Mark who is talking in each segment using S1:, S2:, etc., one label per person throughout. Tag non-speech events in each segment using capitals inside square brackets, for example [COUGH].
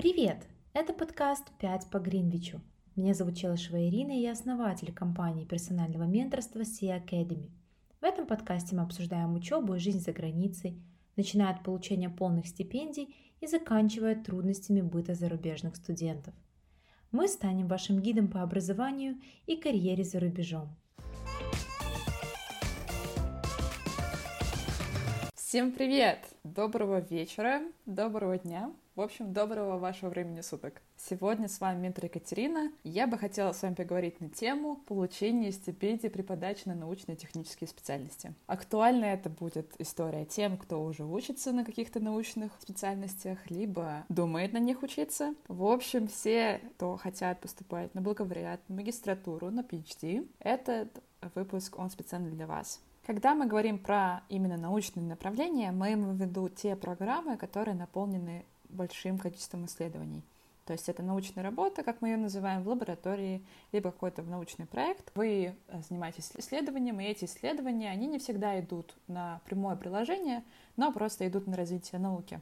S1: Привет! Это подкаст «5 по Гринвичу». Меня зовут Челышева Ирина, и я основатель компании персонального менторства Sea Academy. В этом подкасте мы обсуждаем учебу и жизнь за границей, начиная от получения полных стипендий и заканчивая трудностями быта зарубежных студентов. Мы станем вашим гидом по образованию и карьере за рубежом.
S2: Всем привет! Доброго вечера, доброго дня, в общем, доброго вашего времени суток. Сегодня с вами ментор Екатерина. Я бы хотела с вами поговорить на тему получения стипендий при подаче на научно-технические специальности. Актуальна это будет история тем, кто уже учится на каких-то научных специальностях, либо думает на них учиться. В общем, все, кто хотят поступать на бакалавриат, на магистратуру, на PhD, этот выпуск, он специально для вас. Когда мы говорим про именно научные направления, мы имеем в виду те программы, которые наполнены большим количеством исследований. То есть это научная работа, как мы ее называем, в лаборатории, либо какой-то научный проект. Вы э, занимаетесь исследованием, и эти исследования, они не всегда идут на прямое приложение, но просто идут на развитие науки.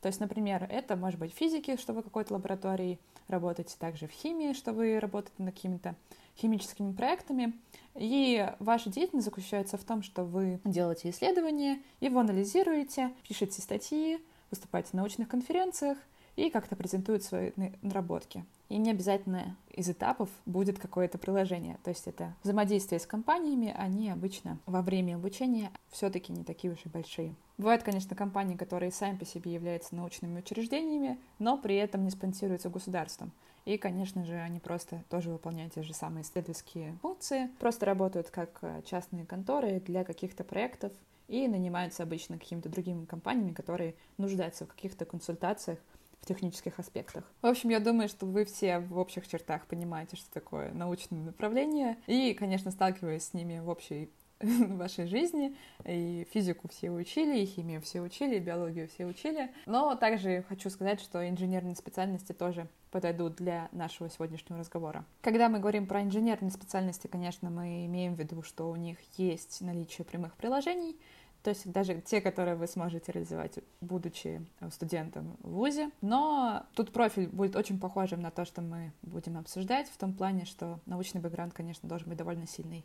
S2: То есть, например, это может быть физики, что вы в какой-то лаборатории работаете, также в химии, что вы работаете над какими-то химическими проектами. И ваша деятельность заключается в том, что вы делаете исследования, его анализируете, пишете статьи, выступаете на научных конференциях и как-то презентуете свои наработки. И не обязательно из этапов будет какое-то приложение. То есть это взаимодействие с компаниями, они обычно во время обучения все-таки не такие уж и большие. Бывают, конечно, компании, которые сами по себе являются научными учреждениями, но при этом не спонсируются государством. И, конечно же, они просто тоже выполняют те же самые исследовательские функции, просто работают как э, частные конторы для каких-то проектов и нанимаются обычно какими-то другими компаниями, которые нуждаются в каких-то консультациях в технических аспектах. В общем, я думаю, что вы все в общих чертах понимаете, что такое научное направление, и, конечно, сталкиваясь с ними в общей [LAUGHS] вашей жизни. И физику все учили, и химию все учили, и биологию все учили. Но также хочу сказать, что инженерные специальности тоже подойдут для нашего сегодняшнего разговора. Когда мы говорим про инженерные специальности, конечно, мы имеем в виду, что у них есть наличие прямых приложений, то есть даже те, которые вы сможете реализовать, будучи студентом в ВУЗе. Но тут профиль будет очень похожим на то, что мы будем обсуждать, в том плане, что научный бэкграунд, конечно, должен быть довольно сильный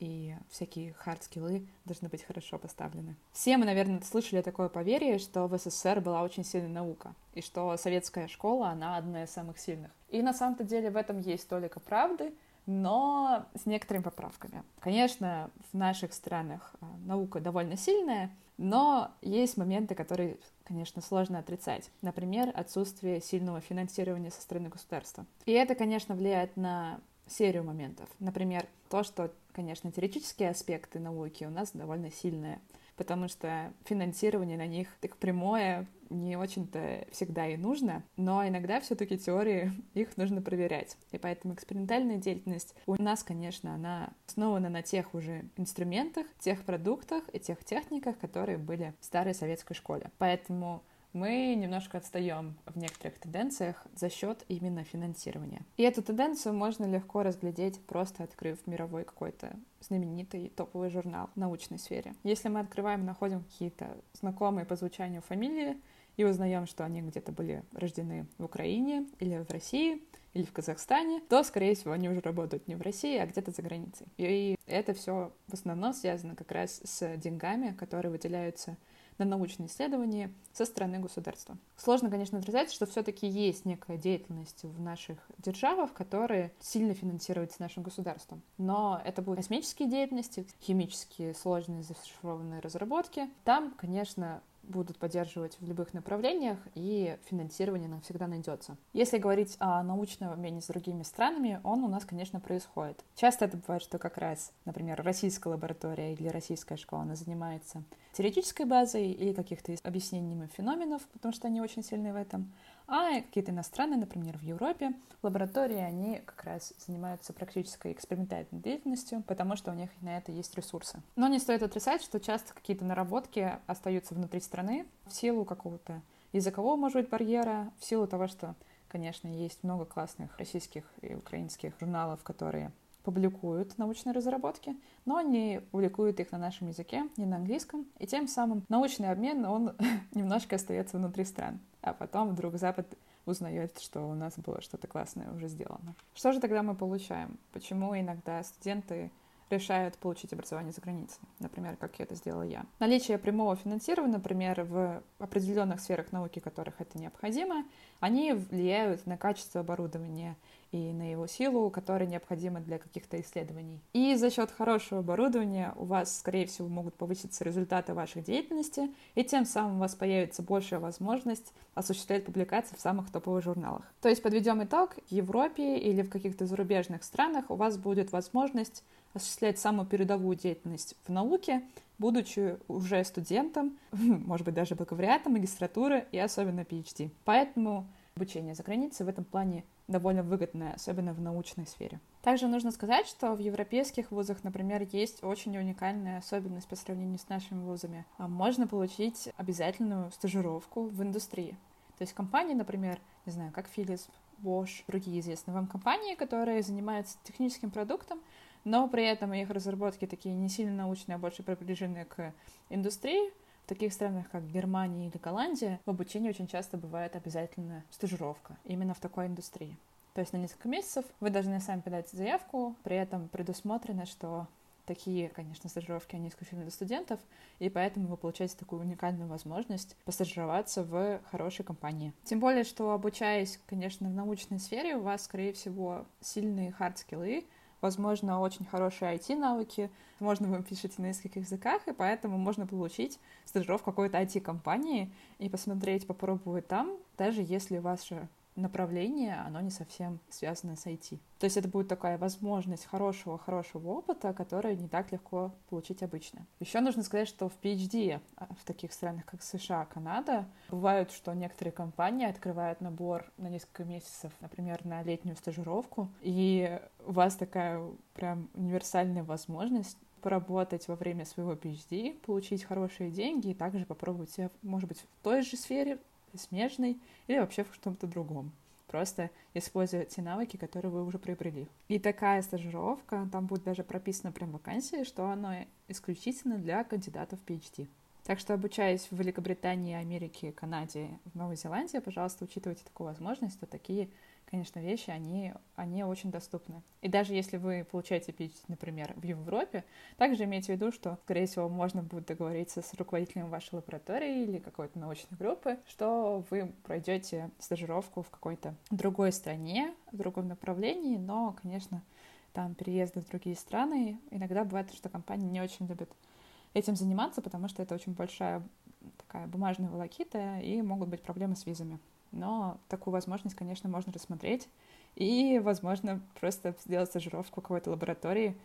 S2: и всякие хард-скиллы должны быть хорошо поставлены. Все мы, наверное, слышали такое поверье, что в СССР была очень сильная наука, и что советская школа, она одна из самых сильных. И на самом-то деле в этом есть толика правды, но с некоторыми поправками. Конечно, в наших странах а, наука довольно сильная, но есть моменты, которые, конечно, сложно отрицать. Например, отсутствие сильного финансирования со стороны государства. И это, конечно, влияет на серию моментов. Например, то, что, конечно, теоретические аспекты науки у нас довольно сильные, потому что финансирование на них так прямое не очень-то всегда и нужно, но иногда все-таки теории [LAUGHS] их нужно проверять. И поэтому экспериментальная деятельность у нас, конечно, она основана на тех уже инструментах, тех продуктах и тех техниках, которые были в старой советской школе. Поэтому мы немножко отстаем в некоторых тенденциях за счет именно финансирования. И эту тенденцию можно легко разглядеть, просто открыв мировой какой-то знаменитый топовый журнал в научной сфере. Если мы открываем, находим какие-то знакомые по звучанию фамилии и узнаем, что они где-то были рождены в Украине или в России, или в Казахстане, то, скорее всего, они уже работают не в России, а где-то за границей. И это все в основном связано как раз с деньгами, которые выделяются на научные исследования со стороны государства. Сложно, конечно, отрицать, что все-таки есть некая деятельность в наших державах, которые сильно финансируются нашим государством. Но это будут космические деятельности, химические сложные зашифрованные разработки. Там, конечно, будут поддерживать в любых направлениях, и финансирование нам всегда найдется. Если говорить о научном обмене с другими странами, он у нас, конечно, происходит. Часто это бывает, что как раз, например, российская лаборатория или российская школа, она занимается теоретической базой или каких-то объяснениями феноменов, потому что они очень сильны в этом. А какие-то иностранные, например, в Европе, лаборатории, они как раз занимаются практической экспериментальной деятельностью, потому что у них на это есть ресурсы. Но не стоит отрицать, что часто какие-то наработки остаются внутри страны в силу какого-то языкового, может быть, барьера, в силу того, что, конечно, есть много классных российских и украинских журналов, которые публикуют научные разработки, но они публикуют их на нашем языке, не на английском, и тем самым научный обмен, он [LAUGHS] немножко остается внутри стран. А потом вдруг Запад узнает, что у нас было что-то классное уже сделано. Что же тогда мы получаем? Почему иногда студенты решают получить образование за границей, например, как это сделала я. Наличие прямого финансирования, например, в определенных сферах науки, которых это необходимо, они влияют на качество оборудования и на его силу, которая необходима для каких-то исследований. И за счет хорошего оборудования у вас, скорее всего, могут повыситься результаты вашей деятельности, и тем самым у вас появится большая возможность осуществлять публикации в самых топовых журналах. То есть, подведем итог, в Европе или в каких-то зарубежных странах у вас будет возможность осуществлять самую передовую деятельность в науке, будучи уже студентом, [LAUGHS] может быть, даже бакалавриатом, магистратуры и особенно PhD. Поэтому обучение за границей в этом плане довольно выгодное, особенно в научной сфере. Также нужно сказать, что в европейских вузах, например, есть очень уникальная особенность по сравнению с нашими вузами. А можно получить обязательную стажировку в индустрии. То есть компании, например, не знаю, как Philips, Bosch, другие известные вам компании, которые занимаются техническим продуктом, но при этом их разработки такие не сильно научные, а больше приближены к индустрии. Таких странах, как Германия или Голландия, в обучении очень часто бывает обязательно стажировка именно в такой индустрии. То есть на несколько месяцев вы должны сами подать заявку, при этом предусмотрено, что такие, конечно, стажировки, они исключительно для студентов, и поэтому вы получаете такую уникальную возможность постажироваться в хорошей компании. Тем более, что обучаясь, конечно, в научной сфере, у вас, скорее всего, сильные хард-скиллы, возможно, очень хорошие IT-навыки, возможно, вы пишете на нескольких языках, и поэтому можно получить стажировку какой-то IT-компании и посмотреть, попробовать там, даже если ваше направление, оно не совсем связано с IT. То есть это будет такая возможность хорошего-хорошего опыта, который не так легко получить обычно. Еще нужно сказать, что в PhD а, в таких странах, как США, Канада, бывают, что некоторые компании открывают набор на несколько месяцев, например, на летнюю стажировку, и у вас такая прям универсальная возможность поработать во время своего PhD, получить хорошие деньги и также попробовать себя, может быть, в той же сфере, смежной или вообще в чем-то другом. Просто используя те навыки, которые вы уже приобрели. И такая стажировка, там будет даже прописано прям в вакансии, что она исключительно для кандидатов PhD. Так что, обучаясь в Великобритании, Америке, Канаде, в Новой Зеландии, пожалуйста, учитывайте такую возможность, то такие конечно, вещи, они, они очень доступны. И даже если вы получаете PhD, например, в Европе, также имейте в виду, что, скорее всего, можно будет договориться с руководителем вашей лаборатории или какой-то научной группы, что вы пройдете стажировку в какой-то другой стране, в другом направлении, но, конечно, там переезды в другие страны, иногда бывает, что компании не очень любят этим заниматься, потому что это очень большая такая бумажная волокита, и могут быть проблемы с визами. Но такую возможность, конечно, можно рассмотреть. И, возможно, просто сделать стажировку какой-то лаборатории,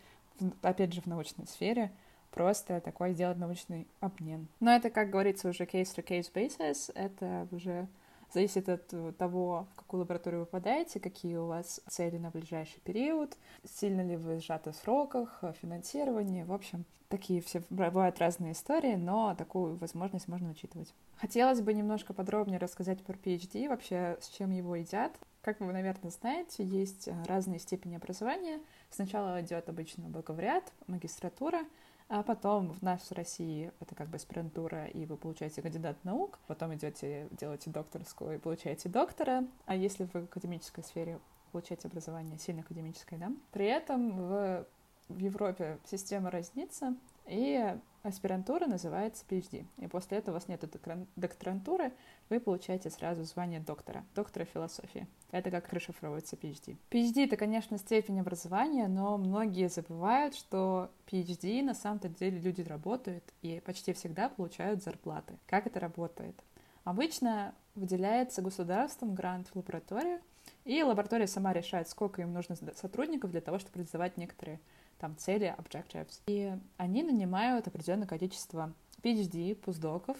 S2: опять же, в научной сфере, просто такой сделать научный обмен. Но это, как говорится, уже case-to-case basis, это уже зависит от того, в какую лабораторию вы попадаете, какие у вас цели на ближайший период, сильно ли вы сжаты в сроках, финансирование, в общем, такие все бывают разные истории, но такую возможность можно учитывать. Хотелось бы немножко подробнее рассказать про PhD, вообще с чем его едят. Как вы, наверное, знаете, есть э, разные степени образования. Сначала идет обычно бакалавриат, магистратура, а потом в нас в России это как бы аспирантура, и вы получаете кандидат наук, потом идете, делаете докторскую и получаете доктора, а если в академической сфере получаете образование сильно академическое, да. При этом в, в Европе система разнится, и аспирантура называется PhD. И после этого у вас нет докторантуры, вы получаете сразу звание доктора, доктора философии. Это как расшифровывается PhD. PhD — это, конечно, степень образования, но многие забывают, что PhD на самом-то деле люди работают и почти всегда получают зарплаты. Как это работает? Обычно выделяется государством грант в лабораторию, и лаборатория сама решает, сколько им нужно сотрудников для того, чтобы реализовать некоторые там цели, objectives. И они нанимают определенное количество PhD, пуздоков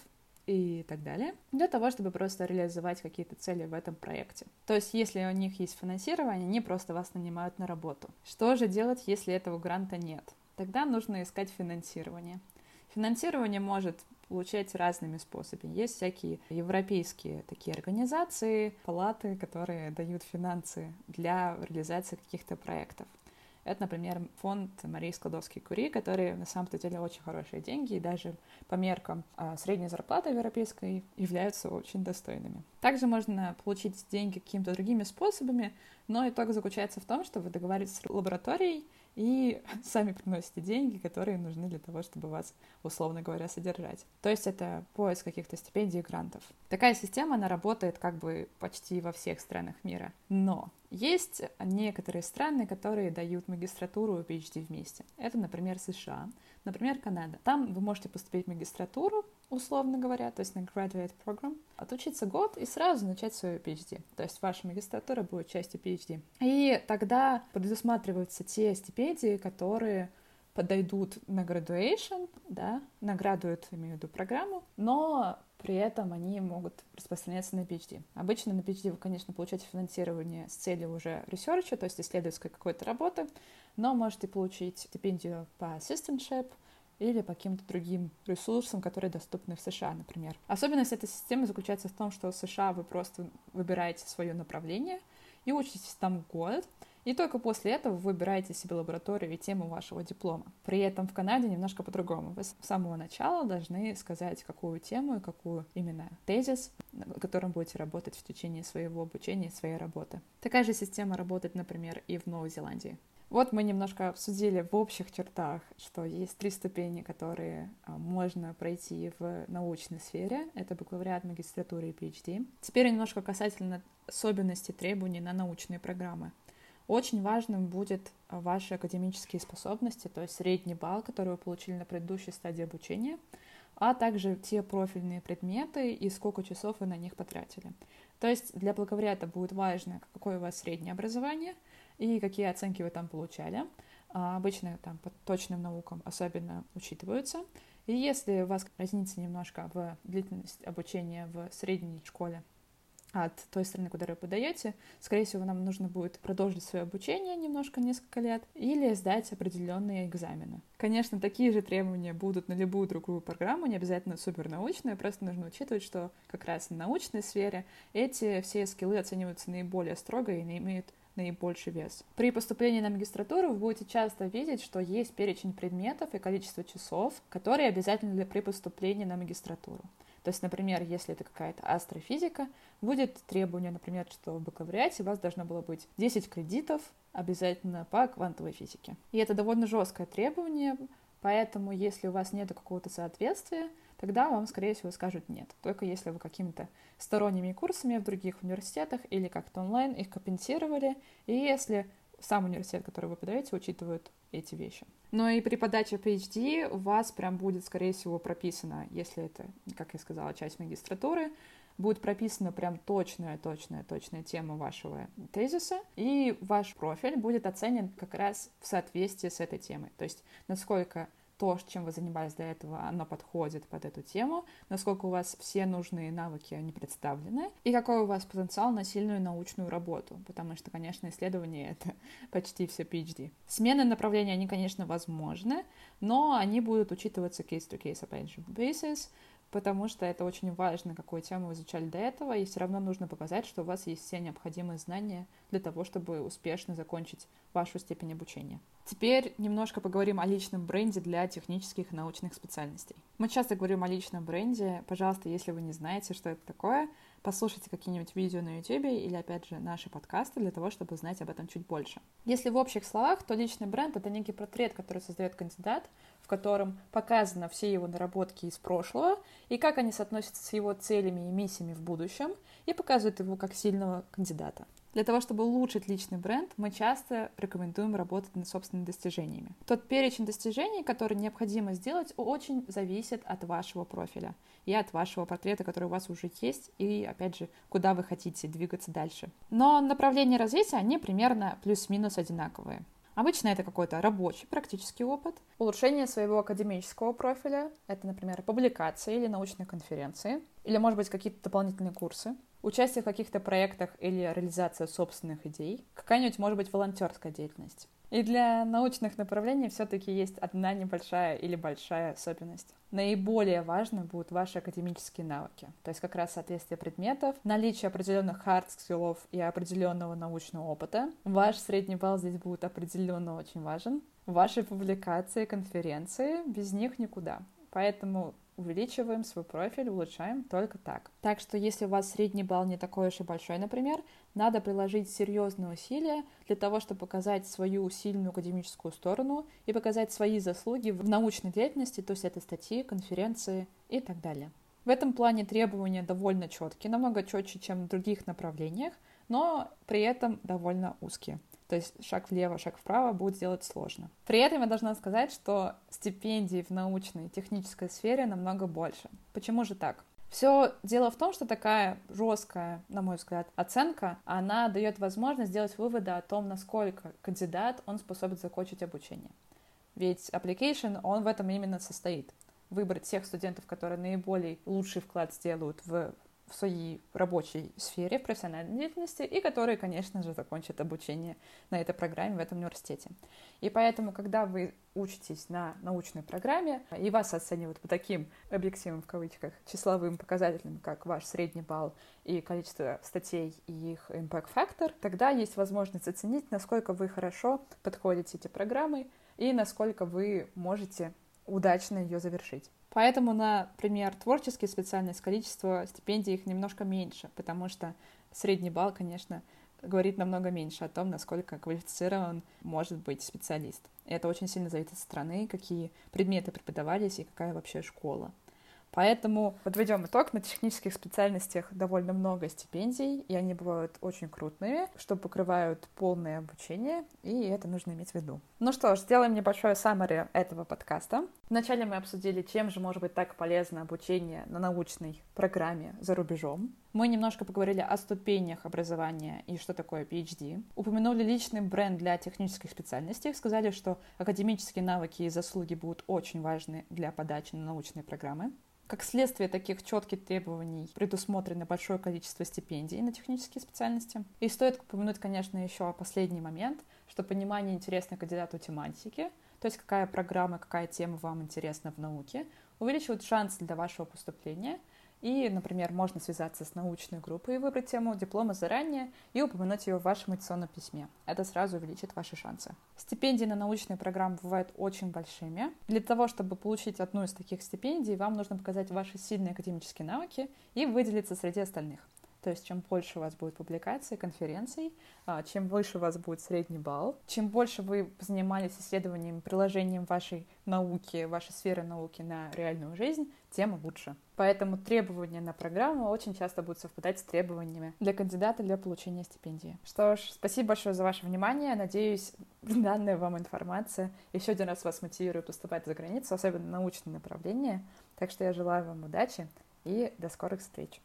S2: и так далее, для того, чтобы просто реализовать какие-то цели в этом проекте. То есть, если у них есть финансирование, они просто вас нанимают на работу. Что же делать, если этого гранта нет? Тогда нужно искать финансирование. Финансирование может получать разными способами. Есть всякие европейские такие организации, палаты, которые дают финансы для реализации каких-то проектов. Это, например, фонд Марии Складовский-Кури, который на самом-то деле очень хорошие деньги и даже по меркам а, средней зарплаты европейской являются очень достойными. Также можно получить деньги какими-то другими способами, но итог заключается в том, что вы договариваетесь с лабораторией, и [LAUGHS] сами приносите деньги, которые нужны для того, чтобы вас, условно говоря, содержать. То есть это поиск каких-то стипендий и грантов. Такая система, она работает как бы почти во всех странах мира. Но есть некоторые страны, которые дают магистратуру и PhD вместе. Это, например, США, например, Канада. Там вы можете поступить в магистратуру, условно говоря, то есть на graduate program, отучиться год и сразу начать свою PhD. То есть ваша магистратура будет частью PhD. И тогда предусматриваются те стипендии, которые подойдут на graduation, да, на graduate, имею в виду, программу, но при этом они могут распространяться на PhD. Обычно на PhD вы, конечно, получаете финансирование с целью уже research а, то есть исследовательской какой-то работы, но можете получить стипендию по assistantship — или по каким-то другим ресурсам, которые доступны в США, например. Особенность этой системы заключается в том, что в США вы просто выбираете свое направление и учитесь там год, и только после этого вы выбираете себе лабораторию и тему вашего диплома. При этом в Канаде немножко по-другому. Вы с самого начала должны сказать, какую тему и какую именно тезис, на котором будете работать в течение своего обучения и своей работы. Такая же система работает, например, и в Новой Зеландии. Вот мы немножко обсудили в общих чертах, что есть три ступени, которые а, можно пройти в научной сфере. Это бакалавриат, магистратура и PhD. Теперь немножко касательно особенностей требований на научные программы. Очень важным будет а, ваши академические способности, то есть средний балл, который вы получили на предыдущей стадии обучения, а также те профильные предметы и сколько часов вы на них потратили. То есть для бакалавриата будет важно, какое у вас среднее образование – и какие оценки вы там получали. А, обычно там по точным наукам особенно учитываются. И если у вас разница немножко в длительность обучения в средней школе от той страны, куда вы подаете, скорее всего, нам нужно будет продолжить свое обучение немножко, несколько лет, или сдать определенные экзамены. Конечно, такие же требования будут на любую другую программу, не обязательно супернаучную, просто нужно учитывать, что как раз в научной сфере эти все скиллы оцениваются наиболее строго и имеют наибольший вес. При поступлении на магистратуру вы будете часто видеть, что есть перечень предметов и количество часов, которые обязательны для при поступлении на магистратуру. То есть, например, если это какая-то астрофизика, будет требование, например, что в бакалавриате у вас должно было быть 10 кредитов обязательно по квантовой физике. И это довольно жесткое требование, поэтому если у вас нет какого-то соответствия, тогда вам, скорее всего, скажут нет. Только если вы какими-то сторонними курсами в других университетах или как-то онлайн их компенсировали, и если сам университет, который вы подаете, учитывает эти вещи. Но и при подаче PhD у вас прям будет, скорее всего, прописано, если это, как я сказала, часть магистратуры, будет прописана прям точная, точная, точная тема вашего тезиса, и ваш профиль будет оценен как раз в соответствии с этой темой. То есть, насколько то, чем вы занимались до этого, оно подходит под эту тему, насколько у вас все нужные навыки, они представлены, и какой у вас потенциал на сильную научную работу, потому что, конечно, исследование — это [LAUGHS] почти все PhD. Смены направления, они, конечно, возможны, но они будут учитываться case-to-case, же, basis, потому что это очень важно, какую тему вы изучали до этого, и все равно нужно показать, что у вас есть все необходимые знания для того, чтобы успешно закончить вашу степень обучения. Теперь немножко поговорим о личном бренде для технических и научных специальностей. Мы часто говорим о личном бренде. Пожалуйста, если вы не знаете, что это такое, послушайте какие-нибудь видео на YouTube или, опять же, наши подкасты для того, чтобы знать об этом чуть больше. Если в общих словах, то личный бренд — это некий портрет, который создает кандидат, в котором показано все его наработки из прошлого и как они соотносятся с его целями и миссиями в будущем, и показывает его как сильного кандидата. Для того, чтобы улучшить личный бренд, мы часто рекомендуем работать над собственными достижениями. Тот перечень достижений, который необходимо сделать, очень зависит от вашего профиля и от вашего портрета, который у вас уже есть, и, опять же, куда вы хотите двигаться дальше. Но направления развития, они примерно плюс-минус одинаковые. Обычно это какой-то рабочий практический опыт. Улучшение своего академического профиля — это, например, публикации или научные конференции, или, может быть, какие-то дополнительные курсы участие в каких-то проектах или реализация собственных идей, какая-нибудь, может быть, волонтерская деятельность. И для научных направлений все-таки есть одна небольшая или большая особенность. Наиболее важны будут ваши академические навыки, то есть как раз соответствие предметов, наличие определенных hard-скиллов и определенного научного опыта. Ваш средний балл здесь будет определенно очень важен. Ваши публикации, конференции, без них никуда. Поэтому увеличиваем свой профиль, улучшаем только так. Так что если у вас средний балл не такой уж и большой, например, надо приложить серьезные усилия для того, чтобы показать свою сильную академическую сторону и показать свои заслуги в научной деятельности, то есть это статьи, конференции и так далее. В этом плане требования довольно четкие, намного четче, чем в других направлениях, но при этом довольно узкие. То есть шаг влево, шаг вправо будет сделать сложно. При этом я должна сказать, что стипендий в научной и технической сфере намного больше. Почему же так? Все дело в том, что такая жесткая, на мой взгляд, оценка, она дает возможность сделать выводы о том, насколько кандидат, он способен закончить обучение. Ведь application, он в этом именно состоит. Выбрать тех студентов, которые наиболее лучший вклад сделают в в своей рабочей сфере, в профессиональной деятельности, и которые, конечно же, закончат обучение на этой программе в этом университете. И поэтому, когда вы учитесь на научной программе, и вас оценивают по таким объективным, в кавычках, числовым показателям, как ваш средний балл и количество статей и их factor, тогда есть возможность оценить, насколько вы хорошо подходите эти программы и насколько вы можете удачно ее завершить. Поэтому, например, творческие специальности, количество стипендий их немножко меньше, потому что средний балл, конечно, говорит намного меньше о том, насколько квалифицирован может быть специалист. И это очень сильно зависит от страны, какие предметы преподавались и какая вообще школа. Поэтому подведем итог. На технических специальностях довольно много стипендий, и они бывают очень крупными, что покрывают полное обучение, и это нужно иметь в виду. Ну что ж, сделаем небольшое summary этого подкаста. Вначале мы обсудили, чем же может быть так полезно обучение на научной программе за рубежом. Мы немножко поговорили о ступенях образования и что такое PhD. Упомянули личный бренд для технических специальностей. Сказали, что академические навыки и заслуги будут очень важны для подачи на научные программы. Как следствие таких четких требований предусмотрено большое количество стипендий на технические специальности. И стоит упомянуть, конечно, еще последний момент, что понимание интересной кандидату тематики, то есть какая программа, какая тема вам интересна в науке, увеличивает шансы для вашего поступления – и, например, можно связаться с научной группой и выбрать тему диплома заранее и упомянуть ее в вашем мотивационном письме. Это сразу увеличит ваши шансы. Стипендии на научные программы бывают очень большими. Для того, чтобы получить одну из таких стипендий, вам нужно показать ваши сильные академические навыки и выделиться среди остальных. То есть чем больше у вас будет публикаций, конференций, а, чем выше у вас будет средний балл, чем больше вы занимались исследованием, приложением вашей науки, вашей сферы науки на реальную жизнь, тем лучше. Поэтому требования на программу очень часто будут совпадать с требованиями для кандидата для получения стипендии. Что ж, спасибо большое за ваше внимание. Надеюсь, данная вам информация еще один раз вас мотивирует поступать за границу, особенно научные направления. Так что я желаю вам удачи и до скорых встреч.